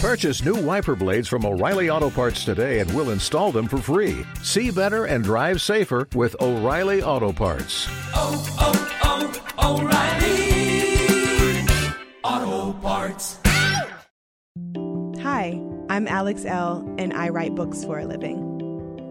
Purchase new wiper blades from O'Reilly Auto Parts today and we'll install them for free. See better and drive safer with O'Reilly Auto Parts. Oh, oh, oh, O'Reilly Auto Parts. Hi, I'm Alex Elle, and I write books for a living.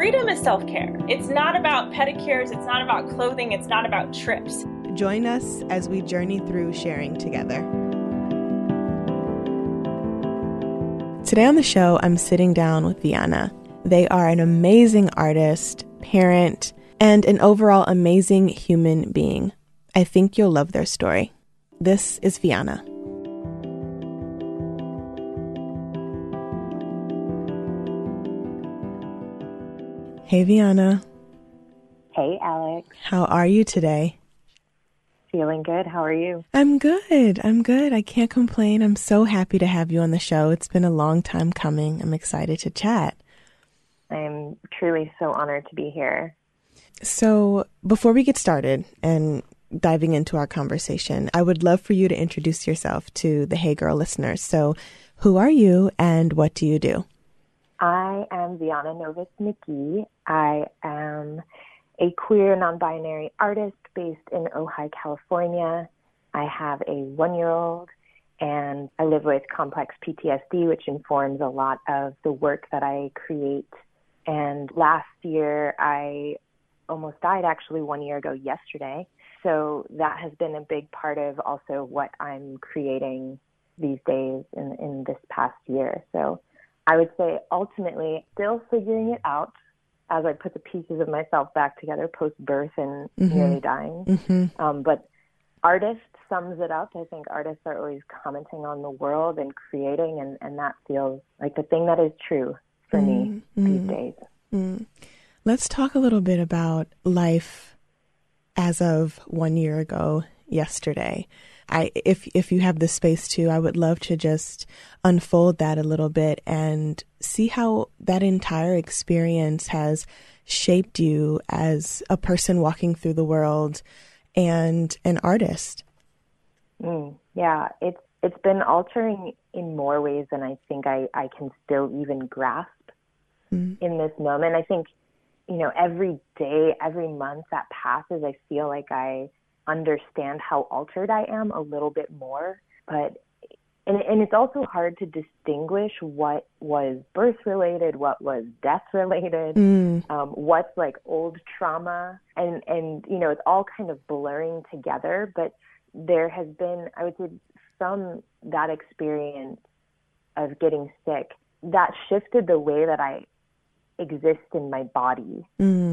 Freedom is self care. It's not about pedicures, it's not about clothing, it's not about trips. Join us as we journey through sharing together. Today on the show, I'm sitting down with Vyana. They are an amazing artist, parent, and an overall amazing human being. I think you'll love their story. This is Vyana. Hey, Vyana. Hey, Alex. How are you today? Feeling good? How are you? I'm good. I'm good. I can't complain. I'm so happy to have you on the show. It's been a long time coming. I'm excited to chat. I'm truly so honored to be here. So, before we get started and diving into our conversation, I would love for you to introduce yourself to the Hey Girl listeners. So, who are you and what do you do? I am Viana Novus McGee. I am a queer non binary artist based in Ojai, California. I have a one year old and I live with complex PTSD, which informs a lot of the work that I create. And last year, I almost died actually one year ago yesterday. So that has been a big part of also what I'm creating these days in, in this past year. So I would say ultimately still figuring it out as I put the pieces of myself back together post birth and nearly dying. Mm-hmm. Um, but artist sums it up. I think artists are always commenting on the world and creating, and, and that feels like the thing that is true for me these days. Mm. Let's talk a little bit about life as of one year ago yesterday. I if if you have the space to, I would love to just unfold that a little bit and see how that entire experience has shaped you as a person walking through the world and an artist. Mm, yeah, it's it's been altering in more ways than I think I, I can still even grasp in this moment. I think, you know, every day, every month that passes, I feel like I understand how altered I am a little bit more. But and and it's also hard to distinguish what was birth related, what was death related, um, what's like old trauma, and and you know it's all kind of blurring together. But there has been, I would say, from that experience of getting sick, that shifted the way that I exist in my body,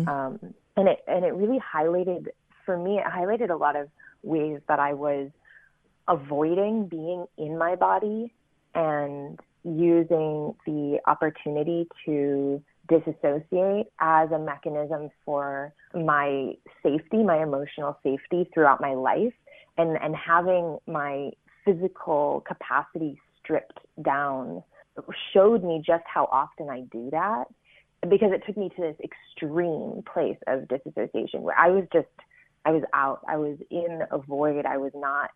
um, and it and it really highlighted for me. It highlighted a lot of ways that I was avoiding being in my body and using the opportunity to disassociate as a mechanism for my safety, my emotional safety throughout my life and, and having my physical capacity stripped down showed me just how often I do that because it took me to this extreme place of disassociation where I was just I was out. I was in a void. I was not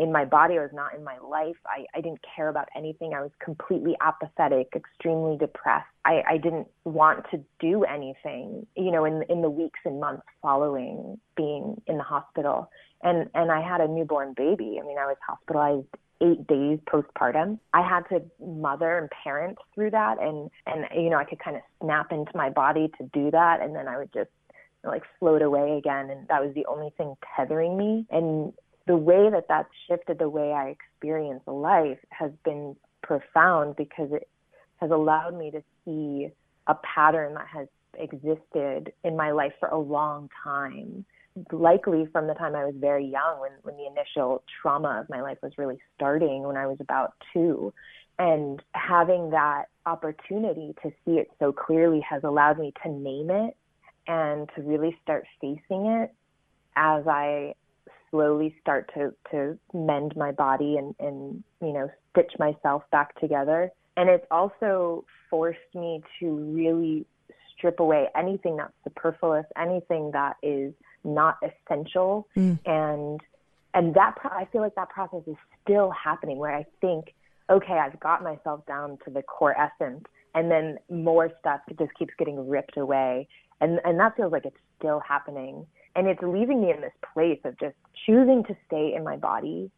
in my body. I was not in my life. I, I didn't care about anything. I was completely apathetic, extremely depressed. I, I didn't want to do anything, you know, in in the weeks and months following being in the hospital. And and I had a newborn baby. I mean, I was hospitalized eight days postpartum. I had to mother and parent through that and and you know, I could kind of snap into my body to do that and then I would just like float away again and that was the only thing tethering me. And the way that that's shifted the way I experience life has been profound because it has allowed me to see a pattern that has existed in my life for a long time. Likely from the time I was very young when when the initial trauma of my life was really starting when I was about 2 and having that opportunity to see it so clearly has allowed me to name it and to really start facing it as I slowly start to, to mend my body and, and, you know, stitch myself back together. And it's also forced me to really strip away anything that's superfluous, anything that is not essential. Mm. And, and that, pro- I feel like that process is still happening where I think, okay, I've got myself down to the core essence and then more stuff just keeps getting ripped away. And, and that feels like it's still happening. And it's leaving me in this place of just choosing to stay in my body,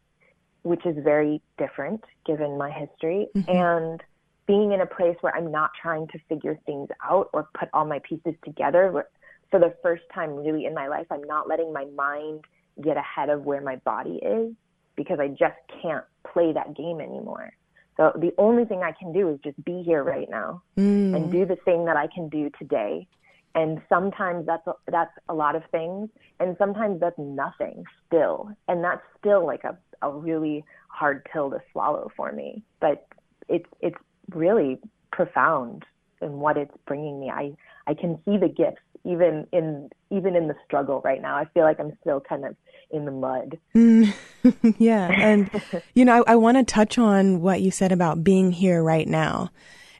which is very different given my history, mm-hmm. and being in a place where I'm not trying to figure things out or put all my pieces together. For the first time, really, in my life, I'm not letting my mind get ahead of where my body is because I just can't play that game anymore. So the only thing I can do is just be here right now mm. and do the thing that I can do today and sometimes that's a, that's a lot of things and sometimes that's nothing still. And that's still like a, a really hard pill to swallow for me. But it's it's really profound in what it's bringing me. I i can see the gifts even in even in the struggle right now. I feel like i'm still kind of in the mud. Mm, yeah and you know i, I want to touch on what you said about being here right now.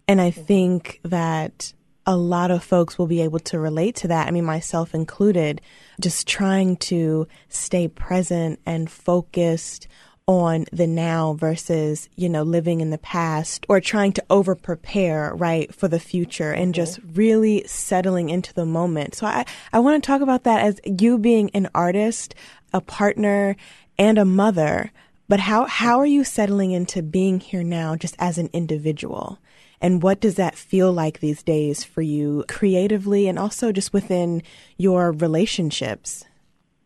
And i think that a lot of folks will be able to relate to that. I mean, myself included, just trying to stay present and focused on the now versus, you know, living in the past or trying to over prepare, right, for the future and mm-hmm. just really settling into the moment. So I, I want to talk about that as you being an artist, a partner, and a mother. But how, how are you settling into being here now just as an individual? And what does that feel like these days for you creatively and also just within your relationships?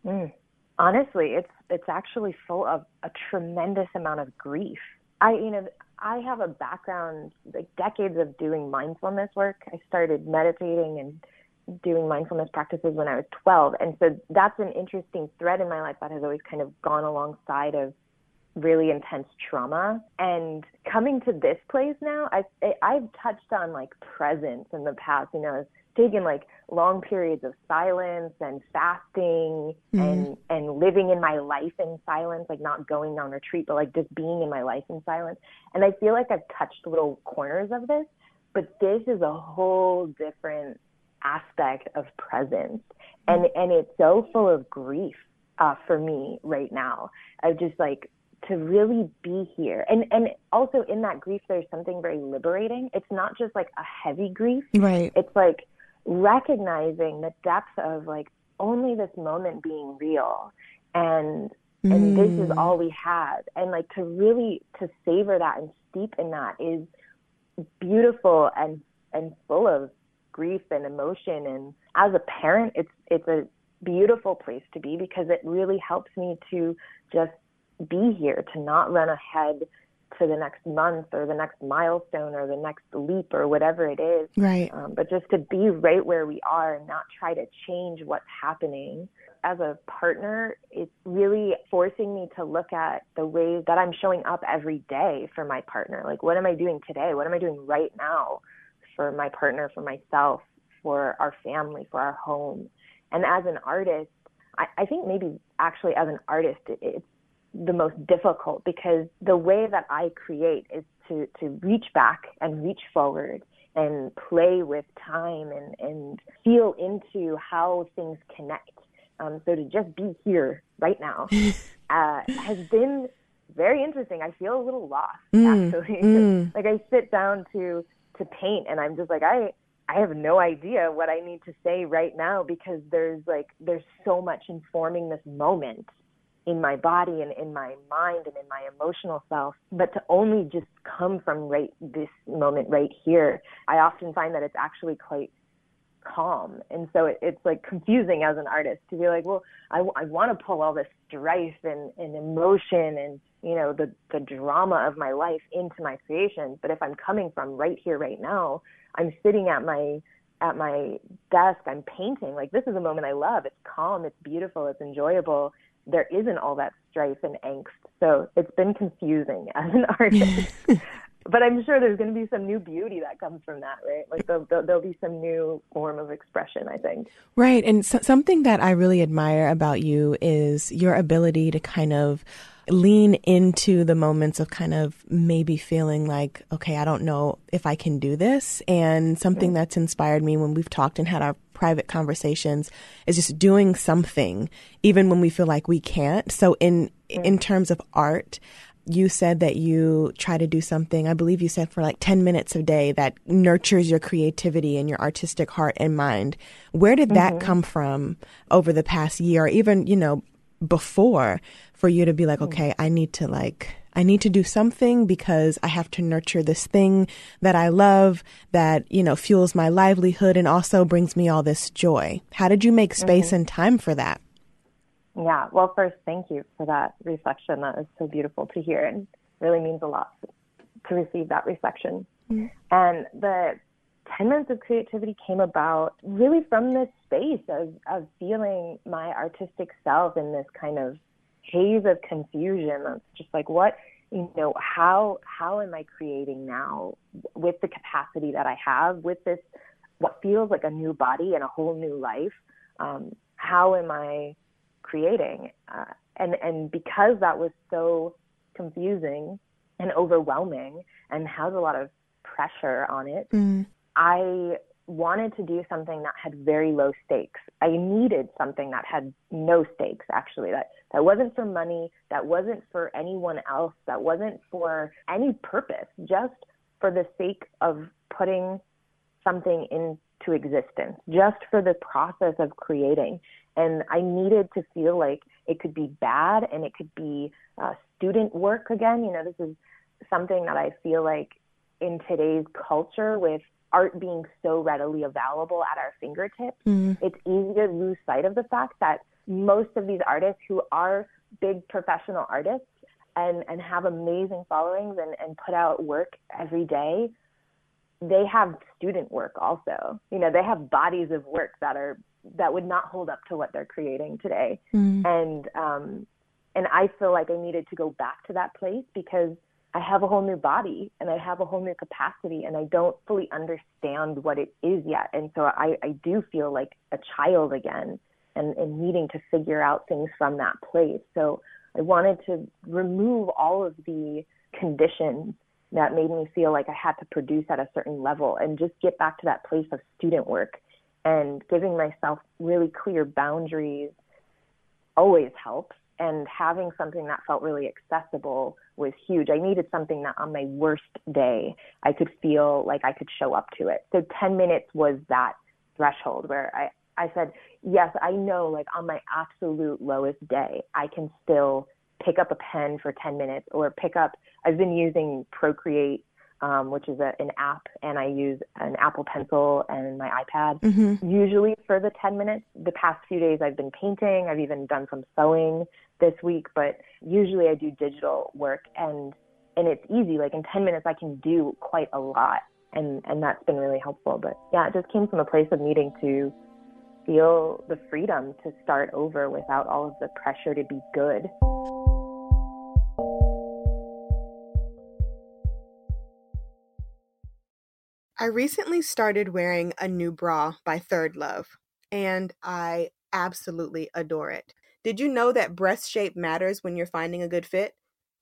Mm. Honestly, it's it's actually full of a tremendous amount of grief. I you know, I have a background like decades of doing mindfulness work. I started meditating and doing mindfulness practices when I was 12. And so that's an interesting thread in my life that has always kind of gone alongside of really intense trauma and coming to this place now i i've touched on like presence in the past you know taken like long periods of silence and fasting mm. and and living in my life in silence like not going on retreat but like just being in my life in silence and i feel like i've touched little corners of this but this is a whole different aspect of presence and and it's so full of grief uh, for me right now. I've just like to really be here. And and also in that grief there's something very liberating. It's not just like a heavy grief. Right. It's like recognizing the depth of like only this moment being real and and mm. this is mm. all we have. And like to really to savor that and steep in that is beautiful and and full of grief and emotion and as a parent it's it's a beautiful place to be because it really helps me to just be here, to not run ahead to the next month or the next milestone or the next leap or whatever it is. Right. Um, but just to be right where we are and not try to change what's happening. As a partner, it's really forcing me to look at the ways that I'm showing up every day for my partner. Like, what am I doing today? What am I doing right now for my partner, for myself, for our family, for our home? And as an artist, I, I think maybe actually as an artist, it, it's the most difficult because the way that I create is to, to reach back and reach forward and play with time and, and feel into how things connect. Um, so to just be here right now uh, has been very interesting. I feel a little lost mm, actually. Mm. like I sit down to to paint and I'm just like I I have no idea what I need to say right now because there's like there's so much informing this moment in my body and in my mind and in my emotional self, but to only just come from right this moment right here, I often find that it's actually quite calm. And so it, it's like confusing as an artist to be like, well, I, I want to pull all this strife and, and emotion and, you know, the, the drama of my life into my creations. But if I'm coming from right here, right now, I'm sitting at my, at my desk, I'm painting. Like this is a moment I love. It's calm, it's beautiful, it's enjoyable there isn't all that strife and angst. So it's been confusing as an artist. but I'm sure there's going to be some new beauty that comes from that, right? Like there'll, there'll be some new form of expression, I think. Right. And so, something that I really admire about you is your ability to kind of lean into the moments of kind of maybe feeling like, okay, I don't know if I can do this. And something that's inspired me when we've talked and had our private conversations is just doing something, even when we feel like we can't. So in, in terms of art, you said that you try to do something, I believe you said for like 10 minutes a day that nurtures your creativity and your artistic heart and mind. Where did that mm-hmm. come from over the past year, or even, you know, before for you to be like, mm-hmm. okay, I need to like, I need to do something because I have to nurture this thing that I love that, you know, fuels my livelihood and also brings me all this joy. How did you make space mm-hmm. and time for that? Yeah. Well, first, thank you for that reflection. That is so beautiful to hear and really means a lot to receive that reflection. Mm-hmm. And the 10 minutes of creativity came about really from this space of, of feeling my artistic self in this kind of haze of confusion. That's just like, what, you know, how, how am I creating now with the capacity that I have with this, what feels like a new body and a whole new life? Um, how am I creating. Uh, and, and because that was so confusing and overwhelming and has a lot of pressure on it, mm. I wanted to do something that had very low stakes. I needed something that had no stakes actually that that wasn't for money, that wasn't for anyone else, that wasn't for any purpose, just for the sake of putting something into existence, just for the process of creating. And I needed to feel like it could be bad and it could be uh, student work again. You know, this is something that I feel like in today's culture with art being so readily available at our fingertips, mm. it's easy to lose sight of the fact that most of these artists who are big professional artists and, and have amazing followings and, and put out work every day, they have student work also. You know, they have bodies of work that are that would not hold up to what they're creating today. Mm. And um, and I feel like I needed to go back to that place because I have a whole new body and I have a whole new capacity and I don't fully understand what it is yet. And so I, I do feel like a child again and, and needing to figure out things from that place. So I wanted to remove all of the conditions that made me feel like I had to produce at a certain level and just get back to that place of student work and giving myself really clear boundaries always helps and having something that felt really accessible was huge. I needed something that on my worst day I could feel like I could show up to it. So 10 minutes was that threshold where I, I said, yes, I know like on my absolute lowest day, I can still pick up a pen for 10 minutes or pick up, I've been using Procreate um, which is a, an app, and I use an Apple Pencil and my iPad. Mm-hmm. Usually for the 10 minutes. The past few days I've been painting. I've even done some sewing this week, but usually I do digital work, and and it's easy. Like in 10 minutes I can do quite a lot, and and that's been really helpful. But yeah, it just came from a place of needing to feel the freedom to start over without all of the pressure to be good. I recently started wearing a new bra by Third Love, and I absolutely adore it. Did you know that breast shape matters when you're finding a good fit?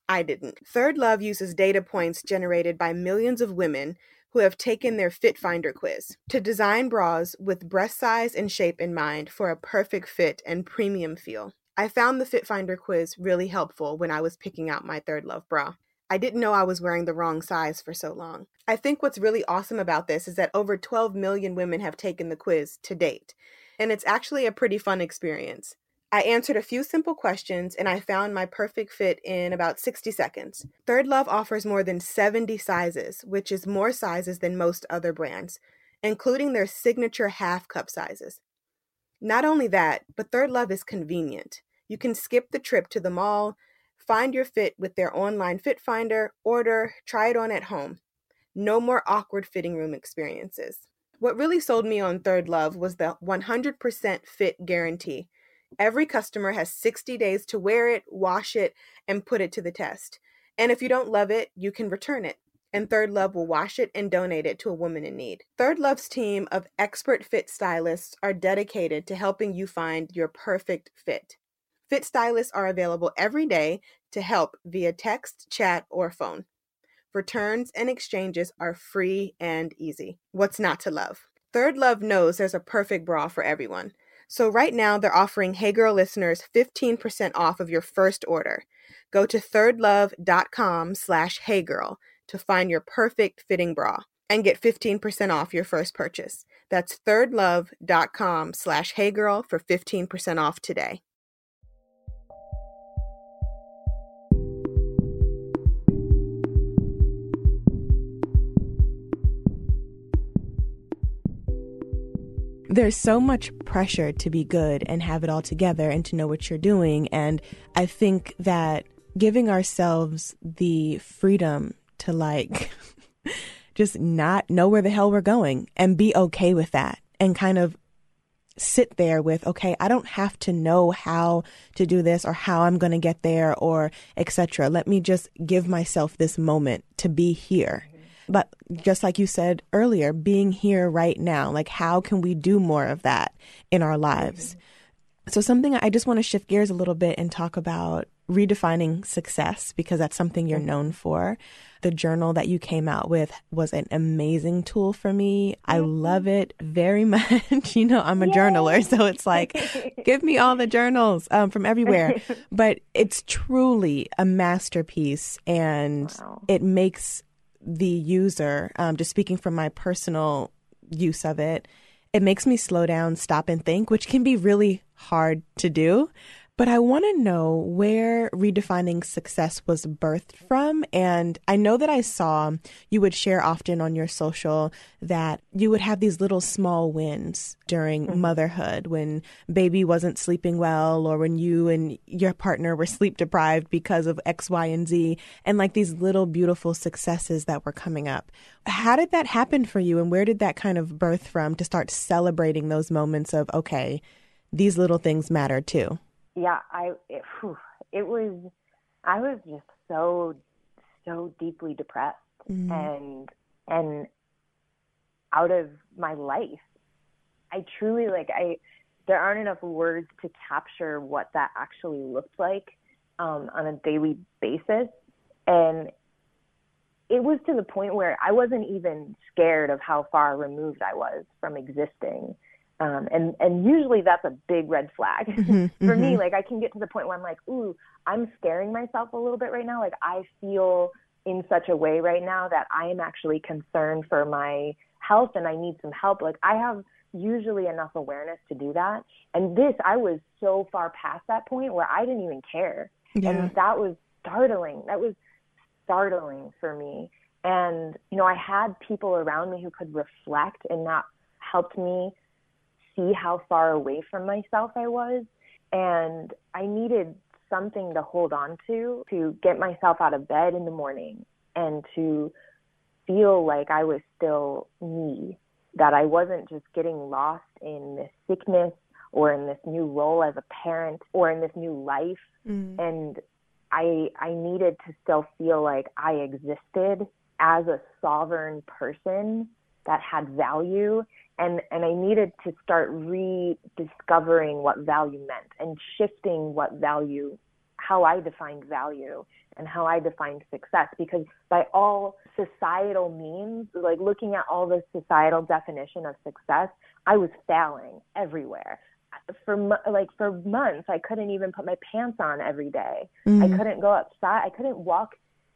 I didn't. Third Love uses data points generated by millions of women who have taken their Fit Finder quiz to design bras with breast size and shape in mind for a perfect fit and premium feel. I found the Fit Finder quiz really helpful when I was picking out my Third Love bra. I didn't know I was wearing the wrong size for so long. I think what's really awesome about this is that over 12 million women have taken the quiz to date, and it's actually a pretty fun experience. I answered a few simple questions and I found my perfect fit in about 60 seconds. Third Love offers more than 70 sizes, which is more sizes than most other brands, including their signature half cup sizes. Not only that, but Third Love is convenient. You can skip the trip to the mall, Find your fit with their online fit finder, order, try it on at home. No more awkward fitting room experiences. What really sold me on Third Love was the 100% fit guarantee. Every customer has 60 days to wear it, wash it, and put it to the test. And if you don't love it, you can return it. and Third Love will wash it and donate it to a woman in need. Third Love's team of expert fit stylists are dedicated to helping you find your perfect fit. Fit stylists are available every day to help via text, chat, or phone. Returns and exchanges are free and easy. What's not to love? Third Love knows there's a perfect bra for everyone. So right now they're offering Hey Girl listeners 15% off of your first order. Go to thirdlove.com slash heygirl to find your perfect fitting bra and get 15% off your first purchase. That's thirdlove.com slash heygirl for 15% off today. There's so much pressure to be good and have it all together and to know what you're doing. And I think that giving ourselves the freedom to like just not know where the hell we're going and be okay with that and kind of sit there with okay i don't have to know how to do this or how i'm going to get there or etc let me just give myself this moment to be here but just like you said earlier, being here right now, like how can we do more of that in our lives? So, something I just want to shift gears a little bit and talk about redefining success because that's something you're known for. The journal that you came out with was an amazing tool for me. I love it very much. you know, I'm a Yay. journaler, so it's like, give me all the journals um, from everywhere. but it's truly a masterpiece and wow. it makes the user, um, just speaking from my personal use of it, it makes me slow down, stop, and think, which can be really hard to do. But I want to know where redefining success was birthed from. And I know that I saw you would share often on your social that you would have these little small wins during mm-hmm. motherhood when baby wasn't sleeping well or when you and your partner were sleep deprived because of X, Y, and Z, and like these little beautiful successes that were coming up. How did that happen for you? And where did that kind of birth from to start celebrating those moments of, okay, these little things matter too? Yeah, I it, whew, it was I was just so so deeply depressed mm-hmm. and and out of my life. I truly like I there aren't enough words to capture what that actually looked like um, on a daily basis and it was to the point where I wasn't even scared of how far removed I was from existing. Um, and and usually that's a big red flag mm-hmm, for mm-hmm. me. Like I can get to the point where I'm like, ooh, I'm scaring myself a little bit right now. Like I feel in such a way right now that I am actually concerned for my health and I need some help. Like I have usually enough awareness to do that. And this, I was so far past that point where I didn't even care. Yeah. And that was startling. That was startling for me. And, you know, I had people around me who could reflect and that helped me see how far away from myself I was. And I needed something to hold on to to get myself out of bed in the morning and to feel like I was still me, that I wasn't just getting lost in this sickness or in this new role as a parent or in this new life. Mm. And I I needed to still feel like I existed as a sovereign person that had value and and I needed to start rediscovering what value meant and shifting what value how I defined value and how I defined success because by all societal means like looking at all the societal definition of success I was failing everywhere for like for months I couldn't even put my pants on every day. Mm-hmm. I couldn't go outside I couldn't walk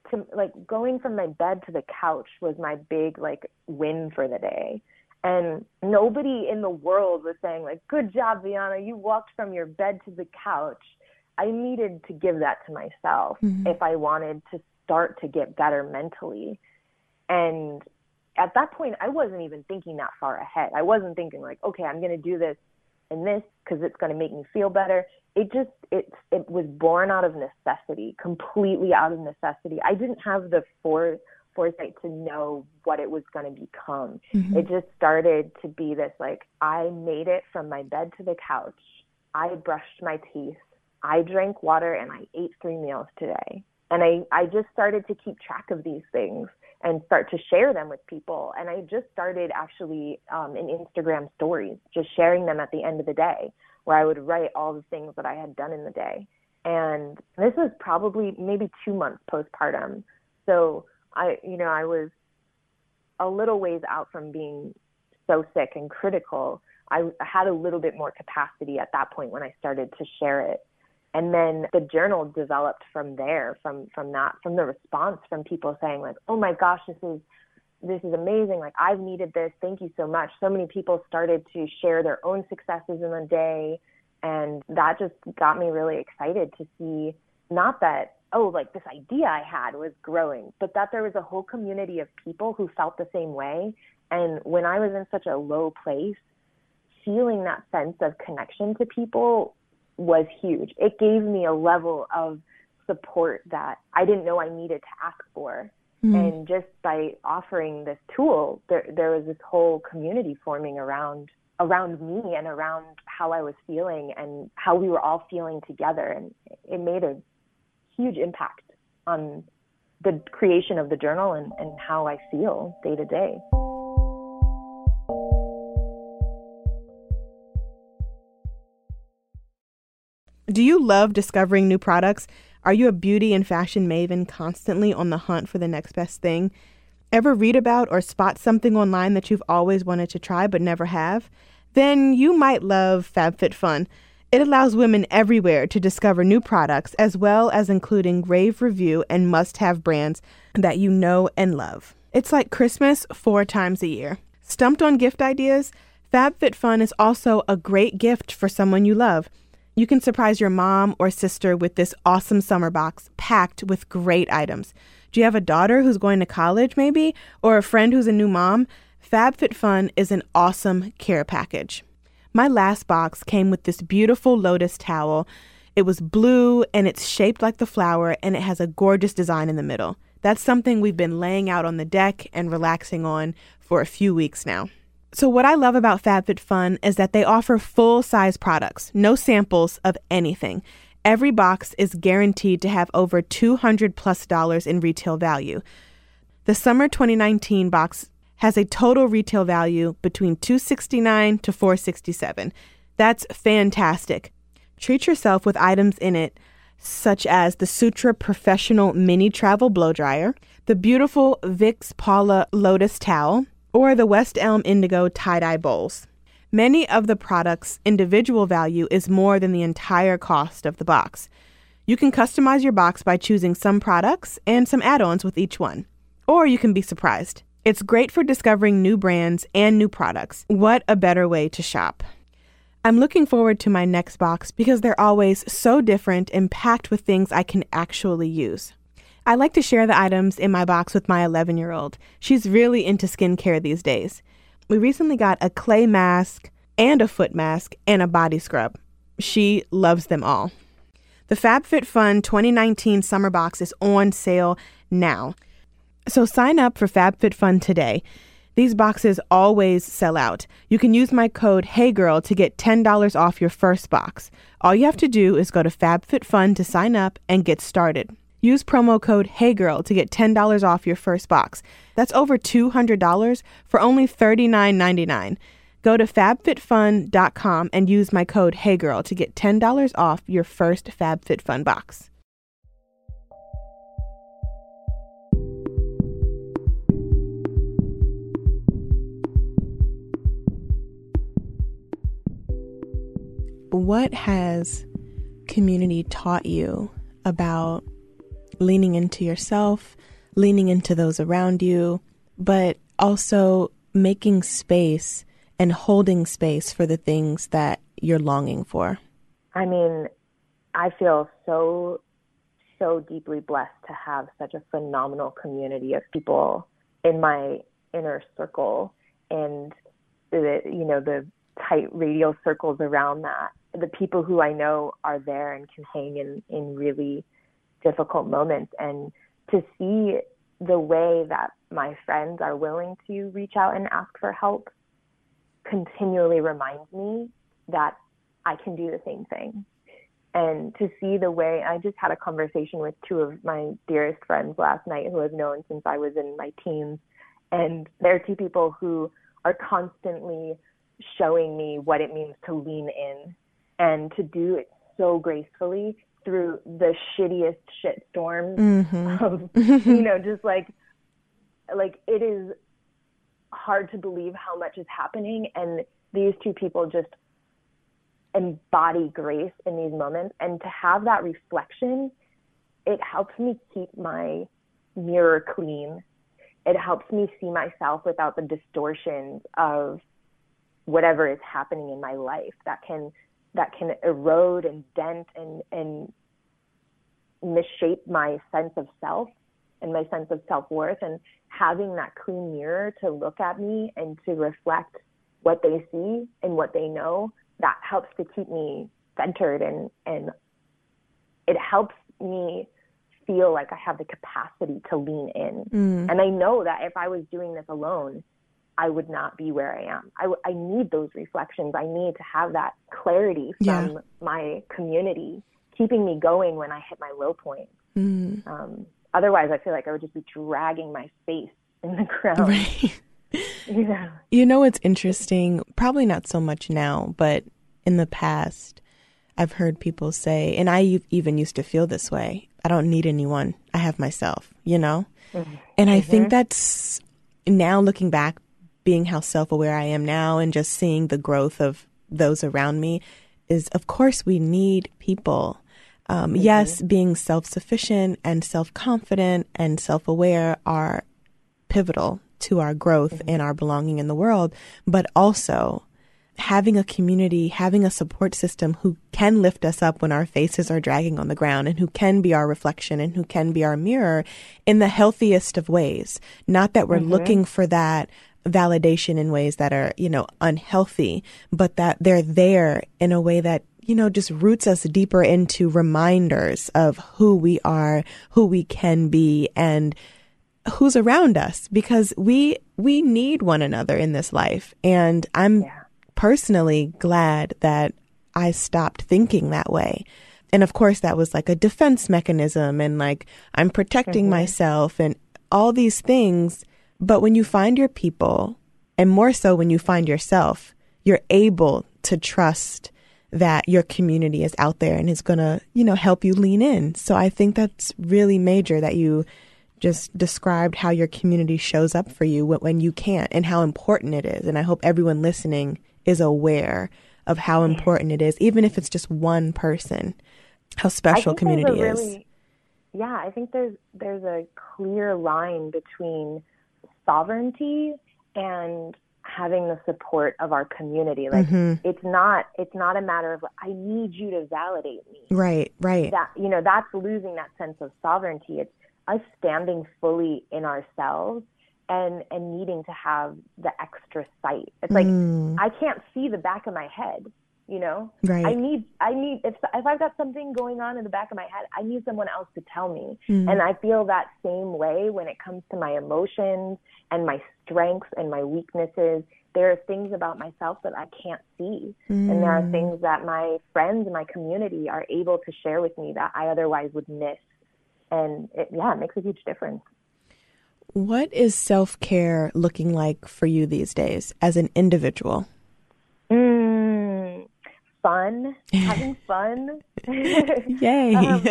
to like going from my bed to the couch was my big like win for the day and nobody in the world was saying like good job Vyana you walked from your bed to the couch. I needed to give that to myself mm-hmm. if I wanted to start to get better mentally. And at that point I wasn't even thinking that far ahead. I wasn't thinking like okay I'm going to do this and this because it's going to make me feel better. It just it it was born out of necessity completely out of necessity. I didn't have the force foresight to know what it was going to become. Mm-hmm. It just started to be this like, I made it from my bed to the couch. I brushed my teeth. I drank water and I ate three meals today. And I, I just started to keep track of these things and start to share them with people. And I just started actually um, in Instagram stories, just sharing them at the end of the day, where I would write all the things that I had done in the day. And this was probably maybe two months postpartum. So I, you know, I was a little ways out from being so sick and critical. I had a little bit more capacity at that point when I started to share it. And then the journal developed from there, from from that, from the response from people saying like, "Oh my gosh, this is this is amazing. Like I've needed this. Thank you so much." So many people started to share their own successes in the day, and that just got me really excited to see not that oh, like this idea I had was growing, but that there was a whole community of people who felt the same way. And when I was in such a low place, feeling that sense of connection to people was huge. It gave me a level of support that I didn't know I needed to ask for. Mm-hmm. And just by offering this tool, there there was this whole community forming around around me and around how I was feeling and how we were all feeling together and it made a huge impact on the creation of the journal and, and how I feel day to day. Do you love discovering new products? Are you a beauty and fashion maven constantly on the hunt for the next best thing? Ever read about or spot something online that you've always wanted to try but never have? Then you might love FabFitFun. It allows women everywhere to discover new products as well as including rave review and must have brands that you know and love. It's like Christmas four times a year. Stumped on gift ideas? FabFitFun is also a great gift for someone you love. You can surprise your mom or sister with this awesome summer box packed with great items. Do you have a daughter who's going to college, maybe? Or a friend who's a new mom? FabFitFun is an awesome care package. My last box came with this beautiful lotus towel. It was blue and it's shaped like the flower and it has a gorgeous design in the middle. That's something we've been laying out on the deck and relaxing on for a few weeks now. So, what I love about FabFitFun is that they offer full size products, no samples of anything. Every box is guaranteed to have over 200 plus dollars in retail value. The summer 2019 box has a total retail value between 269 to 467. That's fantastic. Treat yourself with items in it such as the Sutra Professional Mini Travel Blow Dryer, the beautiful Vicks Paula Lotus Towel, or the West Elm Indigo tie-dye bowls. Many of the products' individual value is more than the entire cost of the box. You can customize your box by choosing some products and some add-ons with each one. Or you can be surprised. It's great for discovering new brands and new products. What a better way to shop. I'm looking forward to my next box because they're always so different and packed with things I can actually use. I like to share the items in my box with my 11 year old. She's really into skincare these days. We recently got a clay mask and a foot mask and a body scrub. She loves them all. The FabFitFun 2019 summer box is on sale now. So sign up for FabFitFun today. These boxes always sell out. You can use my code HeyGirl to get $10 off your first box. All you have to do is go to FabFitFun to sign up and get started. Use promo code HeyGirl to get $10 off your first box. That's over $200 for only $39.99. Go to fabfitfun.com and use my code HeyGirl to get $10 off your first FabFitFun box. What has community taught you about leaning into yourself, leaning into those around you, but also making space and holding space for the things that you're longing for? I mean, I feel so, so deeply blessed to have such a phenomenal community of people in my inner circle and the, you know, the tight radial circles around that the people who I know are there and can hang in, in really difficult moments and to see the way that my friends are willing to reach out and ask for help continually reminds me that I can do the same thing. and to see the way I just had a conversation with two of my dearest friends last night who I've known since I was in my teens. And they're two people who are constantly showing me what it means to lean in and to do it so gracefully through the shittiest shit storms mm-hmm. of you know just like like it is hard to believe how much is happening and these two people just embody grace in these moments and to have that reflection it helps me keep my mirror clean it helps me see myself without the distortions of whatever is happening in my life that can that can erode and dent and and misshape my sense of self and my sense of self-worth and having that clean mirror to look at me and to reflect what they see and what they know that helps to keep me centered and and it helps me feel like I have the capacity to lean in. Mm. And I know that if I was doing this alone, I would not be where I am. I, I need those reflections. I need to have that clarity from yeah. my community, keeping me going when I hit my low point. Mm. Um, otherwise, I feel like I would just be dragging my face in the ground. Right. yeah. You know, it's interesting, probably not so much now, but in the past, I've heard people say, and I even used to feel this way I don't need anyone. I have myself, you know? Mm-hmm. And I mm-hmm. think that's now looking back, being how self aware I am now and just seeing the growth of those around me is, of course, we need people. Um, mm-hmm. Yes, being self sufficient and self confident and self aware are pivotal to our growth mm-hmm. and our belonging in the world, but also having a community, having a support system who can lift us up when our faces are dragging on the ground and who can be our reflection and who can be our mirror in the healthiest of ways. Not that we're mm-hmm. looking for that validation in ways that are, you know, unhealthy, but that they're there in a way that you know, just roots us deeper into reminders of who we are, who we can be, and who's around us because we we need one another in this life and i'm yeah personally glad that I stopped thinking that way. And of course, that was like a defense mechanism and like I'm protecting mm-hmm. myself and all these things. But when you find your people, and more so when you find yourself, you're able to trust that your community is out there and is going to, you know, help you lean in. So I think that's really major that you just described how your community shows up for you when you can't and how important it is. And I hope everyone listening is aware of how mm-hmm. important it is, even if it's just one person, how special community really, is. Yeah, I think there's there's a clear line between sovereignty and having the support of our community. Like mm-hmm. it's not it's not a matter of I need you to validate me. Right, right. That you know, that's losing that sense of sovereignty. It's us standing fully in ourselves and and needing to have the extra sight. It's like mm. I can't see the back of my head, you know. Right. I need I need if if I've got something going on in the back of my head, I need someone else to tell me. Mm. And I feel that same way when it comes to my emotions and my strengths and my weaknesses. There are things about myself that I can't see. Mm. And there are mm. things that my friends and my community are able to share with me that I otherwise would miss. And it, yeah, it makes a huge difference. What is self care looking like for you these days as an individual? Fun, having fun. Yay. um,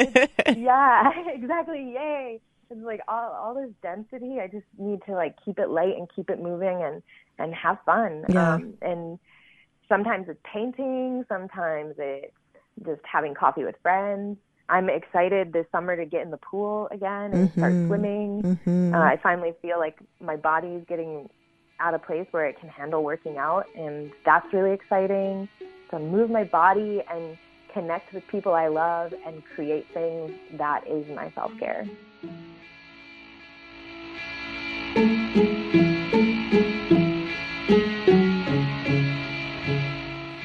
yeah, exactly. Yay. It's like all, all this density. I just need to like keep it light and keep it moving and, and have fun. Yeah. Um, and sometimes it's painting, sometimes it's just having coffee with friends. I'm excited this summer to get in the pool again and mm-hmm. start swimming. Mm-hmm. Uh, I finally feel like my body is getting at a place where it can handle working out, and that's really exciting. To move my body and connect with people I love and create things that is my self care.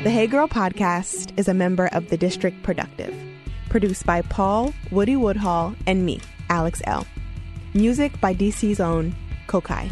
The Hey Girl podcast is a member of the District Productive produced by Paul, Woody Woodhall, and me, Alex Elle Music by DC's own Kokai.